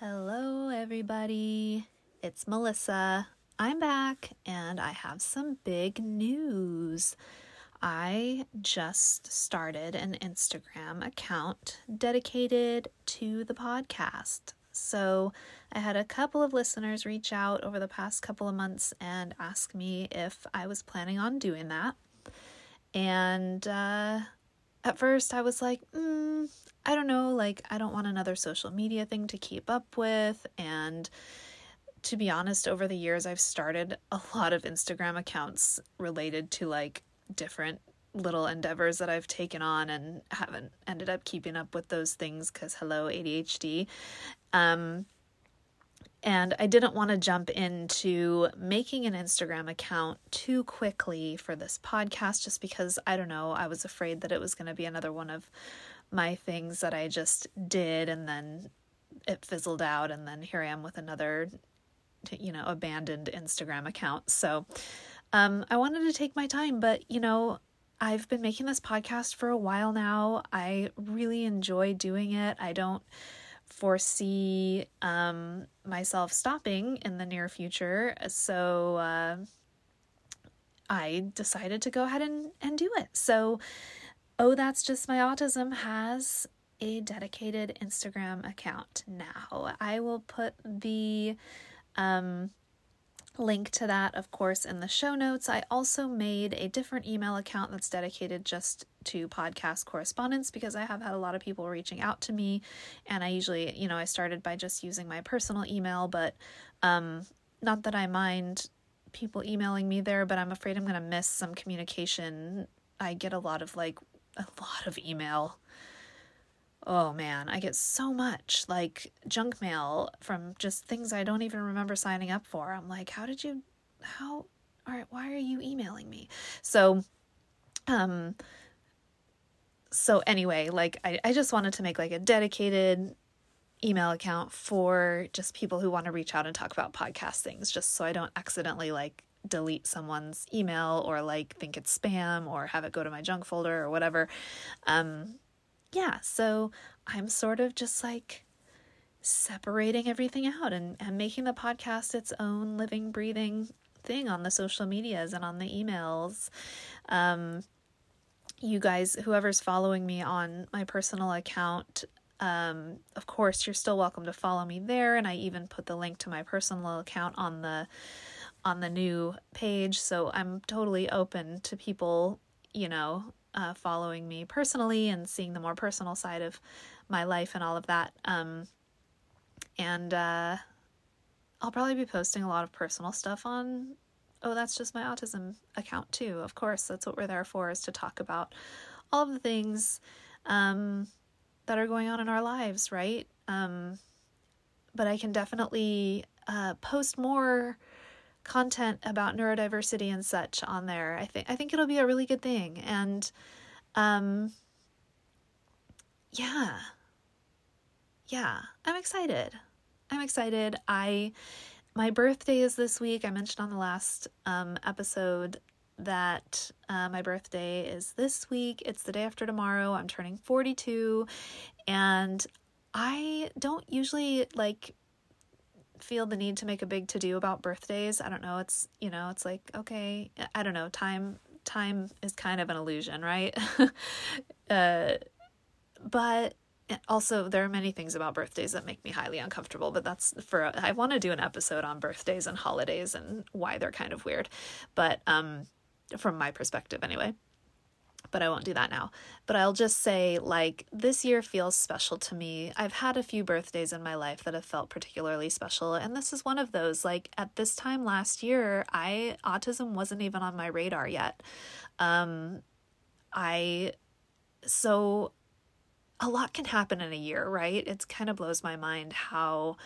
Hello, everybody. It's Melissa. I'm back and I have some big news. I just started an Instagram account dedicated to the podcast. So, I had a couple of listeners reach out over the past couple of months and ask me if I was planning on doing that. And uh, at first, I was like, mm, I don't know, like, I don't want another social media thing to keep up with. And to be honest, over the years, I've started a lot of Instagram accounts related to like different little endeavors that I've taken on and haven't ended up keeping up with those things because hello, ADHD. Um, and I didn't want to jump into making an Instagram account too quickly for this podcast just because I don't know, I was afraid that it was going to be another one of my things that I just did and then it fizzled out and then here I am with another you know abandoned Instagram account. So um I wanted to take my time but you know I've been making this podcast for a while now. I really enjoy doing it. I don't foresee um myself stopping in the near future. So uh I decided to go ahead and, and do it. So Oh, That's Just My Autism has a dedicated Instagram account now. I will put the um, link to that, of course, in the show notes. I also made a different email account that's dedicated just to podcast correspondence because I have had a lot of people reaching out to me. And I usually, you know, I started by just using my personal email, but um, not that I mind people emailing me there, but I'm afraid I'm going to miss some communication. I get a lot of like a lot of email. Oh man, I get so much like junk mail from just things I don't even remember signing up for. I'm like, how did you how all right, why are you emailing me? So um so anyway, like I, I just wanted to make like a dedicated email account for just people who want to reach out and talk about podcast things, just so I don't accidentally like delete someone's email or like think it's spam or have it go to my junk folder or whatever. Um, yeah, so I'm sort of just like separating everything out and, and making the podcast its own living, breathing thing on the social medias and on the emails. Um, you guys, whoever's following me on my personal account, um, of course, you're still welcome to follow me there. And I even put the link to my personal account on the on the new page. So I'm totally open to people, you know, uh, following me personally and seeing the more personal side of my life and all of that. Um, and uh, I'll probably be posting a lot of personal stuff on Oh, that's just my autism account too. Of course, that's what we're there for is to talk about all of the things um, that are going on in our lives, right? Um, but I can definitely uh, post more content about neurodiversity and such on there. I think I think it'll be a really good thing. And um yeah. Yeah, I'm excited. I'm excited. I my birthday is this week. I mentioned on the last um episode that uh, my birthday is this week. It's the day after tomorrow. I'm turning 42 and I don't usually like feel the need to make a big to do about birthdays. I don't know. It's, you know, it's like, okay, I don't know. Time time is kind of an illusion, right? uh but also there are many things about birthdays that make me highly uncomfortable, but that's for I want to do an episode on birthdays and holidays and why they're kind of weird. But um from my perspective anyway but I won't do that now. But I'll just say, like, this year feels special to me. I've had a few birthdays in my life that have felt particularly special, and this is one of those. Like, at this time last year, I autism wasn't even on my radar yet. Um, I, so a lot can happen in a year, right? It kind of blows my mind how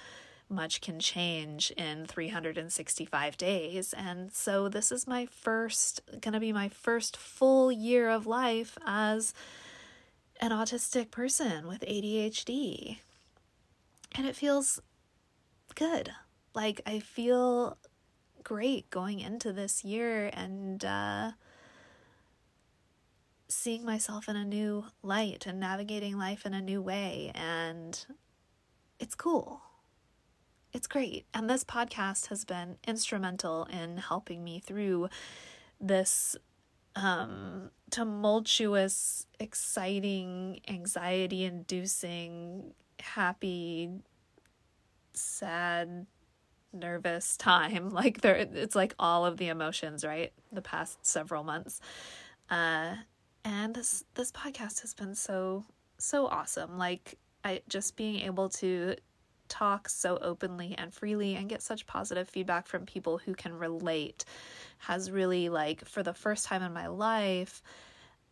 much can change in 365 days. And so this is my first, to be my first full year of life as an autistic person with ADHD. And it feels good. Like I feel great going into this year and uh, seeing myself in a new light and navigating life in a new way. And it's cool it's great. And this podcast has been instrumental in helping me through this um, tumultuous, exciting, anxiety inducing, happy, sad, nervous time. Like there it's like all of the emotions, right? The past several months. Uh and this this podcast has been so so awesome. Like I just being able to talk so openly and freely and get such positive feedback from people who can relate has really like for the first time in my life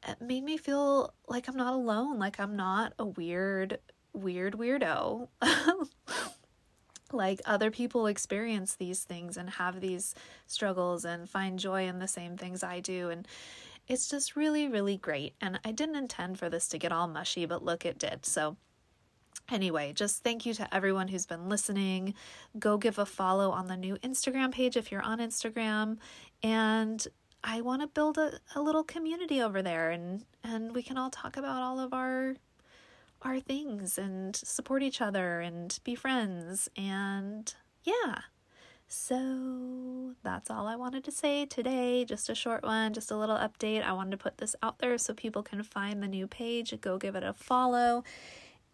it made me feel like I'm not alone, like I'm not a weird weird weirdo. like other people experience these things and have these struggles and find joy in the same things I do and it's just really really great and I didn't intend for this to get all mushy but look it did. So Anyway, just thank you to everyone who's been listening. Go give a follow on the new Instagram page if you're on Instagram. And I want to build a, a little community over there and and we can all talk about all of our our things and support each other and be friends and yeah. So that's all I wanted to say today. Just a short one, just a little update. I wanted to put this out there so people can find the new page. Go give it a follow.